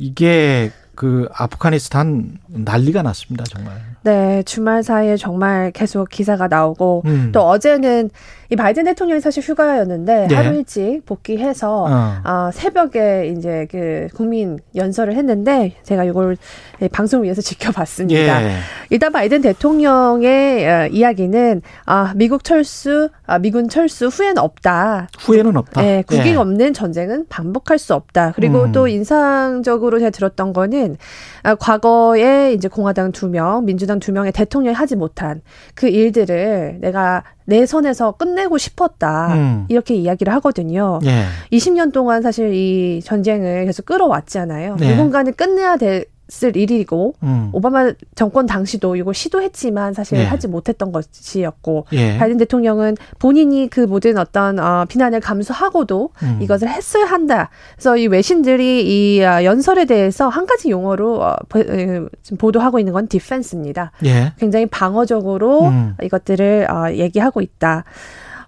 이게 그 아프가니스탄 난리가 났습니다, 정말. 네, 주말 사이에 정말 계속 기사가 나오고 음. 또 어제는 이 바이든 대통령이 사실 휴가였는데 네. 하루 일찍 복귀해서 어. 아, 새벽에 이제 그 국민 연설을 했는데 제가 이걸 예, 방송을 위해서 지켜봤습니다. 예. 일단 바이든 대통령의 어, 이야기는 아, 미국 철수, 아, 미군 철수 후에는 없다. 후회는 없다. 네, 국익 예. 없는 전쟁은 반복할 수 없다. 그리고 음. 또 인상적으로 제가 들었던 거는 아, 과거에 이제 공화당 두 명, 민주당 두 명의 대통령이 하지 못한 그 일들을 내가 내 선에서 끝내고 싶었다. 음. 이렇게 이야기를 하거든요. 예. 20년 동안 사실 이 전쟁을 계속 끌어왔잖아요. 네. 누군가는 끝내야 됐을 일이고 음. 오바마 정권 당시도 이걸 시도했지만 사실 네. 하지 못했던 것이었고 예. 바이든 대통령은 본인이 그 모든 어떤 어, 비난을 감수하고도 음. 이것을 했어야 한다. 그래서 이 외신들이 이 어, 연설에 대해서 한 가지 용어로 어, 보, 에, 지금 보도하고 있는 건 디펜스입니다. 예. 굉장히 방어적으로 음. 이것들을 어, 얘기하고 있다.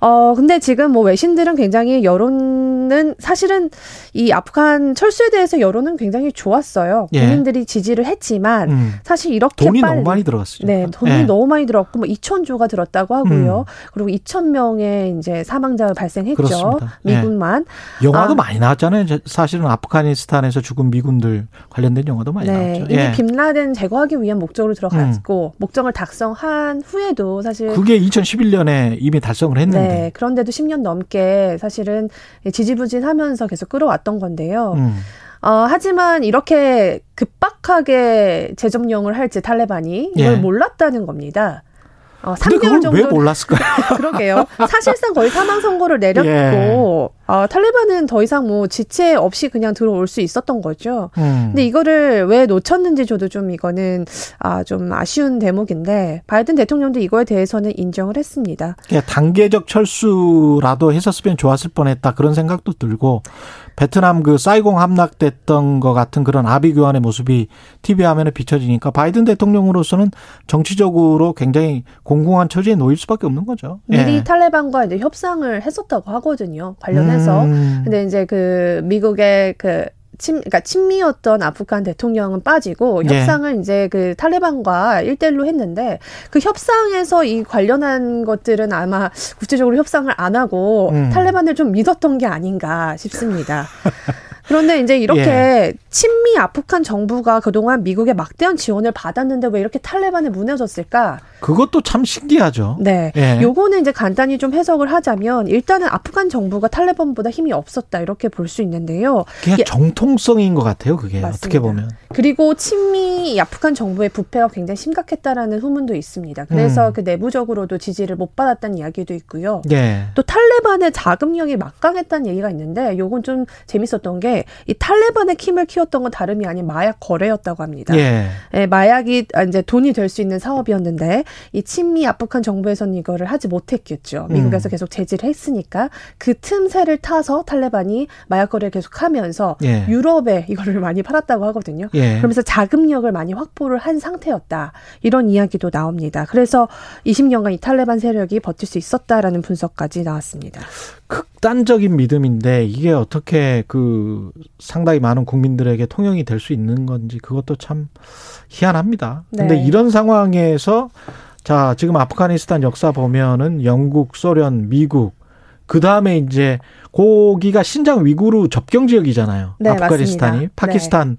어, 근데 지금 뭐 외신들은 굉장히 여론은 사실은 이 아프간 철수에 대해서 여론은 굉장히 좋았어요. 예. 국민들이 지지를 했지만 음. 사실 이렇게 돈이 빨리 너무 많이 들어갔으니까. 네, 돈이 예. 너무 많이 들었고 뭐 2천 조가 들었다고 하고요. 음. 그리고 2천 명의 이제 사망자가 발생했죠. 그렇습니다. 예. 미군만. 영화도 아. 많이 나왔잖아요. 저- 사실은 아프가니스탄에서 죽은 미군들 관련된 영화도 많이 네, 나왔죠. 이미 예. 빈라덴 제거하기 위한 목적으로 들어갔고 목적을 달성한 후에도 사실 그게 2011년에 이미 달성을 했는데. 네, 그런데도 10년 넘게 사실은 지지부진하면서 계속 끌어왔던 건데요. 음. 어, 하지만 이렇게 급박하게 재점령을 할지 탈레반이 이걸 예. 몰랐다는 겁니다. 어, 근데 3개월 그걸 정도 왜 몰랐을까요? 그러게요. 사실상 거의 사망 선고를 내렸고 예. 어, 탈레반은 더 이상 뭐 지체 없이 그냥 들어올 수 있었던 거죠. 음. 근데 이거를 왜 놓쳤는지 저도 좀 이거는 아, 좀 아쉬운 대목인데 바이든 대통령도 이거에 대해서는 인정을 했습니다. 그냥 단계적 철수라도 했었으면 좋았을 뻔했다 그런 생각도 들고 베트남 그 사이공 함락됐던 것 같은 그런 아비 교환의 모습이 TV 화면에 비춰지니까 바이든 대통령으로서는 정치적으로 굉장히 공공한 처지에 놓일 수밖에 없는 거죠. 미리 예. 탈레반과 이제 협상을 했었다고 하거든요. 관련해서. 음. 근데 이제 그 미국의 그 친, 그러니까 친미였던 아프간 대통령은 빠지고 예. 협상을 이제 그 탈레반과 일대일로 했는데 그 협상에서 이 관련한 것들은 아마 구체적으로 협상을 안 하고 음. 탈레반을 좀 믿었던 게 아닌가 싶습니다. 그런데 이제 이렇게 예. 친미 아프간 정부가 그동안 미국의 막대한 지원을 받았는데 왜 이렇게 탈레반에 무너졌을까? 그것도 참 신기하죠. 네. 예. 요거는 이제 간단히 좀 해석을 하자면 일단은 아프간 정부가 탈레반보다 힘이 없었다 이렇게 볼 수 있는데요. 그냥 예. 정통성인 것 같아요. 그게 맞습니다. 어떻게 보면. 그리고 친미 아프간 정부의 부패가 굉장히 심각했다라는 후문도 있습니다. 그래서 음. 그 내부적으로도 지지를 못 받았다는 이야기도 있고요. 예. 또 탈레반의 자금력이 막강했다는 얘기가 있는데 요건 좀 재밌었던 게 이 탈레반의 힘을 키웠던 건 다름이 아닌 마약 거래였다고 합니다. 예. 예, 마약이 아, 이제 돈이 될 수 있는 사업이었는데 이 친미 아프간 정부에서는 이거를 하지 못했겠죠. 미국에서 음. 계속 제지를 했으니까 그 틈새를 타서 탈레반이 마약 거래를 계속하면서 예. 유럽에 이거를 많이 팔았다고 하거든요. 예. 그러면서 자금력을 많이 확보를 한 상태였다. 이런 이야기도 나옵니다. 그래서 20년간 이 탈레반 세력이 버틸 수 있었다라는 분석까지 나왔습니다. 극단적인 믿음인데 이게 어떻게 그 상당히 많은 국민들에게 통용이 될 수 있는 건지 그것도 참 희한합니다. 근데 네. 이런 상황에서 자, 지금 아프가니스탄 역사 보면은 영국, 소련, 미국 그 다음에 이제 거기가 신장 위구르 접경 지역이잖아요. 네, 아프가니스탄이 맞습니다. 파키스탄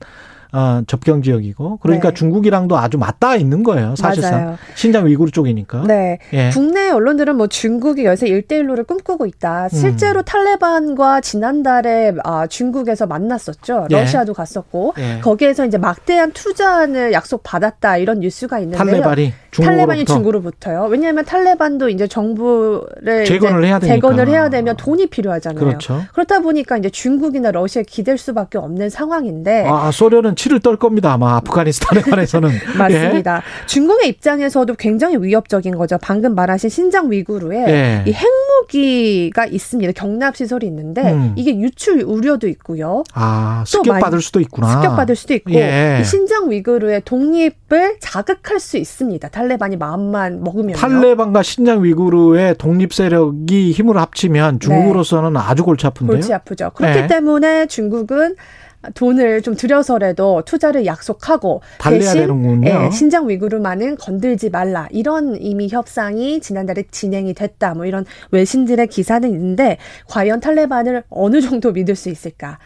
어, 접경 지역이고 그러니까 네. 중국이랑도 아주 맞닿아 있는 거예요. 사실상 맞아요. 신장 위구르 쪽이니까. 네. 예. 국내 언론들은 뭐 중국이 열세 일대일로를 꿈꾸고 있다. 실제로 음. 탈레반과 지난달에 아, 중국에서 만났었죠. 예. 러시아도 갔었고 예. 거기에서 이제 막대한 투자안을 약속 받았다 이런 뉴스가 있는데요. 탈레반이 중국으로부터 탈레반이 중국으로부터요. 왜냐하면 탈레반도 이제 정부를 재건을 이제 해야 되니까. 재건을 해야 되면 돈이 필요하잖아요. 그렇죠. 그렇다 보니까 이제 중국이나 러시아에 기댈 수밖에 없는 상황인데 아, 소련은 치를 떨 겁니다. 아마 아프가니스탄에 관해서는. 맞습니다. 중국의 입장에서도 굉장히 위협적인 거죠. 방금 말하신 신장 위구르에 예. 이 핵무 기가 있습니다. 경납 시설이 있는데 음. 이게 유출 우려도 있고요. 아, 또 습격받을 수도 있구나. 습격받을 수도 있고 예. 이 신장 위구르의 독립을 자극할 수 있습니다. 탈레반이 마음만 먹으면요. 탈레반과 신장 위구르의 독립 세력이 힘을 합치면 중국으로서는 아주 골치 아픈데요. 네. 골치 아프죠. 그렇기 네. 때문에 중국은 돈을 좀 들여서라도 투자를 약속하고 대신. 예, 신장 위구르만은 건들지 말라 이런 이미 협상이 지난달에 진행이 됐다 뭐 이런 외신 들의 기사는 있는데 과연 탈레반을 어느 정도 믿을 수 있을까?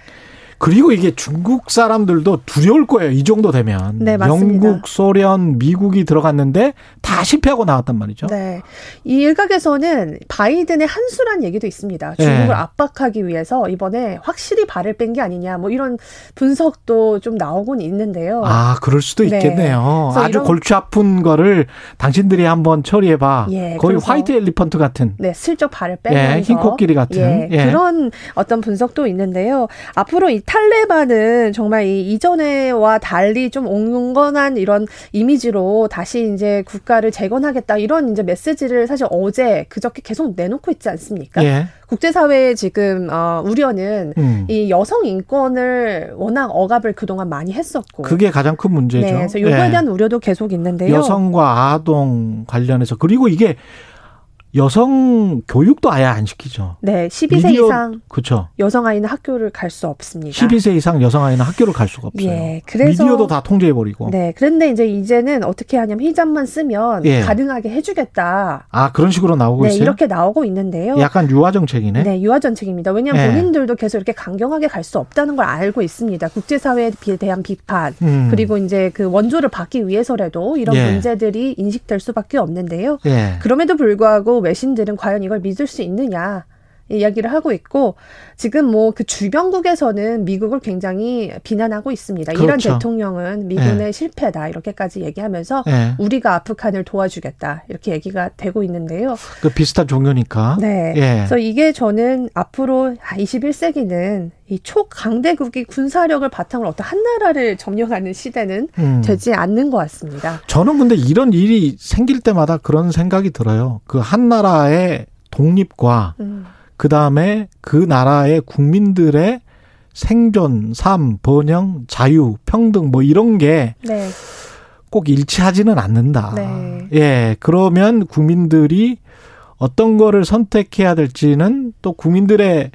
그리고 이게 중국 사람들도 두려울 거예요. 이 정도 되면. 네, 맞습니다. 영국, 소련, 미국이 들어갔는데 다 실패하고 나왔단 말이죠. 네. 이 일각에서는 바이든의 한수란 얘기도 있습니다. 중국을 네. 압박하기 위해서 이번에 확실히 발을 뺀 게 아니냐 뭐 이런 분석도 좀 나오곤 있는데요. 아, 그럴 수도 네. 있겠네요. 그래서 아주 골치 아픈 거를 당신들이 한번 처리해 봐. 예, 거의 화이트 엘리펀트 같은. 네, 슬쩍 발을 예, 빼면서 흰 코끼리 같은. 예, 예. 그런 어떤 분석도 있는데요. 앞으로 이 탈레반은 정말 이 이전에와 달리 좀 온건한 이런 이미지로 다시 이제 국가를 재건하겠다 이런 이제 메시지를 사실 어제 그저께 계속 내놓고 있지 않습니까? 예. 국제사회의 지금 어, 우려는 음. 이 여성 인권을 워낙 억압을 그동안 많이 했었고 그게 가장 큰 문제죠. 네, 그래서 이거에 예. 대한 우려도 계속 있는데요. 여성과 아동 관련해서 그리고 이게 여성 교육도 아예 안 시키죠. 네, 12세 미디어- 이상 그렇죠. 여성 아이는 학교를 갈 수 없습니다. 12세 이상 여성 아이는 학교를 갈 수가 없어요. 예, 그래서 미디어도 다 통제해 버리고. 네, 그런데 이제 이제는 어떻게 하냐면 히잡만 쓰면 예. 가능하게 해주겠다. 아 그런 식으로 나오고 네, 있어요. 이렇게 나오고 있는데요. 약간 유화 정책이네. 네, 유화 정책입니다. 왜냐하면 예. 본인들도 계속 이렇게 강경하게 갈 수 없다는 걸 알고 있습니다. 국제사회에 비- 대한 비판 음. 그리고 이제 그 원조를 받기 위해서라도 이런 예. 문제들이 인식될 수밖에 없는데요. 예. 그럼에도 불구하고 외신들은 과연 이걸 믿을 수 있느냐 이야기를 하고 있고 지금 뭐 그 주변국에서는 미국을 굉장히 비난하고 있습니다. 그렇죠. 대통령은 미군의 실패다 이렇게까지 얘기하면서 예. 우리가 아프간을 도와주겠다 이렇게 얘기가 되고 있는데요. 그 비슷한 종교니까. 네. 예. 그래서 이게 저는 앞으로 21세기는 이 초강대국이 군사력을 바탕으로 어떤 한 나라를 점령하는 시대는 음. 되지 않는 것 같습니다. 저는 근데 이런 일이 생길 때마다 그런 생각이 들어요. 그 한 나라의 독립과 음. 그 다음에 그 나라의 국민들의 생존, 삶, 번영, 자유, 평등 뭐 이런 게꼭 네. 일치하지는 않는다. 네. 예, 그러면 국민들이 어떤 거를 선택해야 될지는 또 국민들의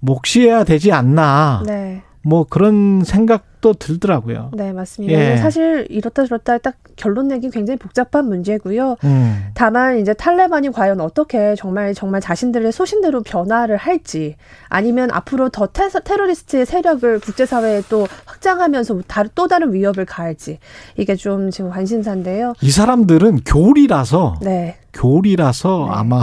몫이어야 되지 않나. 네. 뭐 그런 생각도 들더라고요. 네, 맞습니다. 예. 사실 이렇다 저렇다 딱 결론 내기 굉장히 복잡한 문제고요. 음. 다만 이제 탈레반이 과연 어떻게 정말 정말 자신들의 소신대로 변화를 할지 아니면 앞으로 더 테, 테러리스트의 세력을 국제사회에 또 확장하면서 다, 또 다른 위협을 가할지 이게 좀 지금 관심사인데요. 이 사람들은 교리라서 네, 교리라서 네. 아마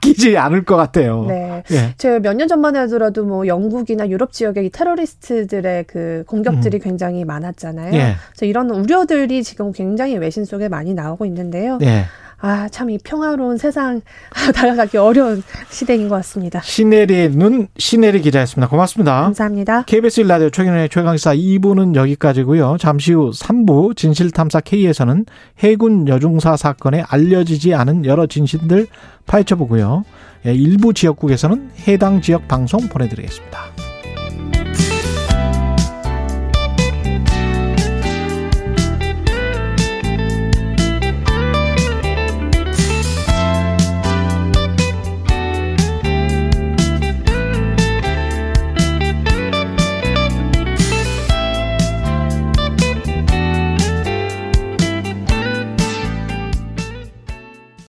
바뀌지 않을 것 같아요. 네. 예. 제가 몇 년 전만 해더라도 뭐 영국이나 유럽 지역의 이 테러리스트들의 그 공격들이 굉장히 많았잖아요. 음. 예. 그래서 이런 우려들이 지금 굉장히 외신 속에 많이 나오고 있는데요. 예. 아, 참 이 평화로운 세상 다가가기 어려운 시대인 것 같습니다. 시네리의 눈 시네리 기자였습니다. 고맙습니다. 감사합니다. KBS 일라디오 최경영의 최강시사 2부는 여기까지고요. 잠시 후 3부 진실탐사 K에서는 해군 여중사 사건에 알려지지 않은 여러 진실들 파헤쳐보고요. 예, 일부 지역국에서는 해당 지역 방송 보내드리겠습니다.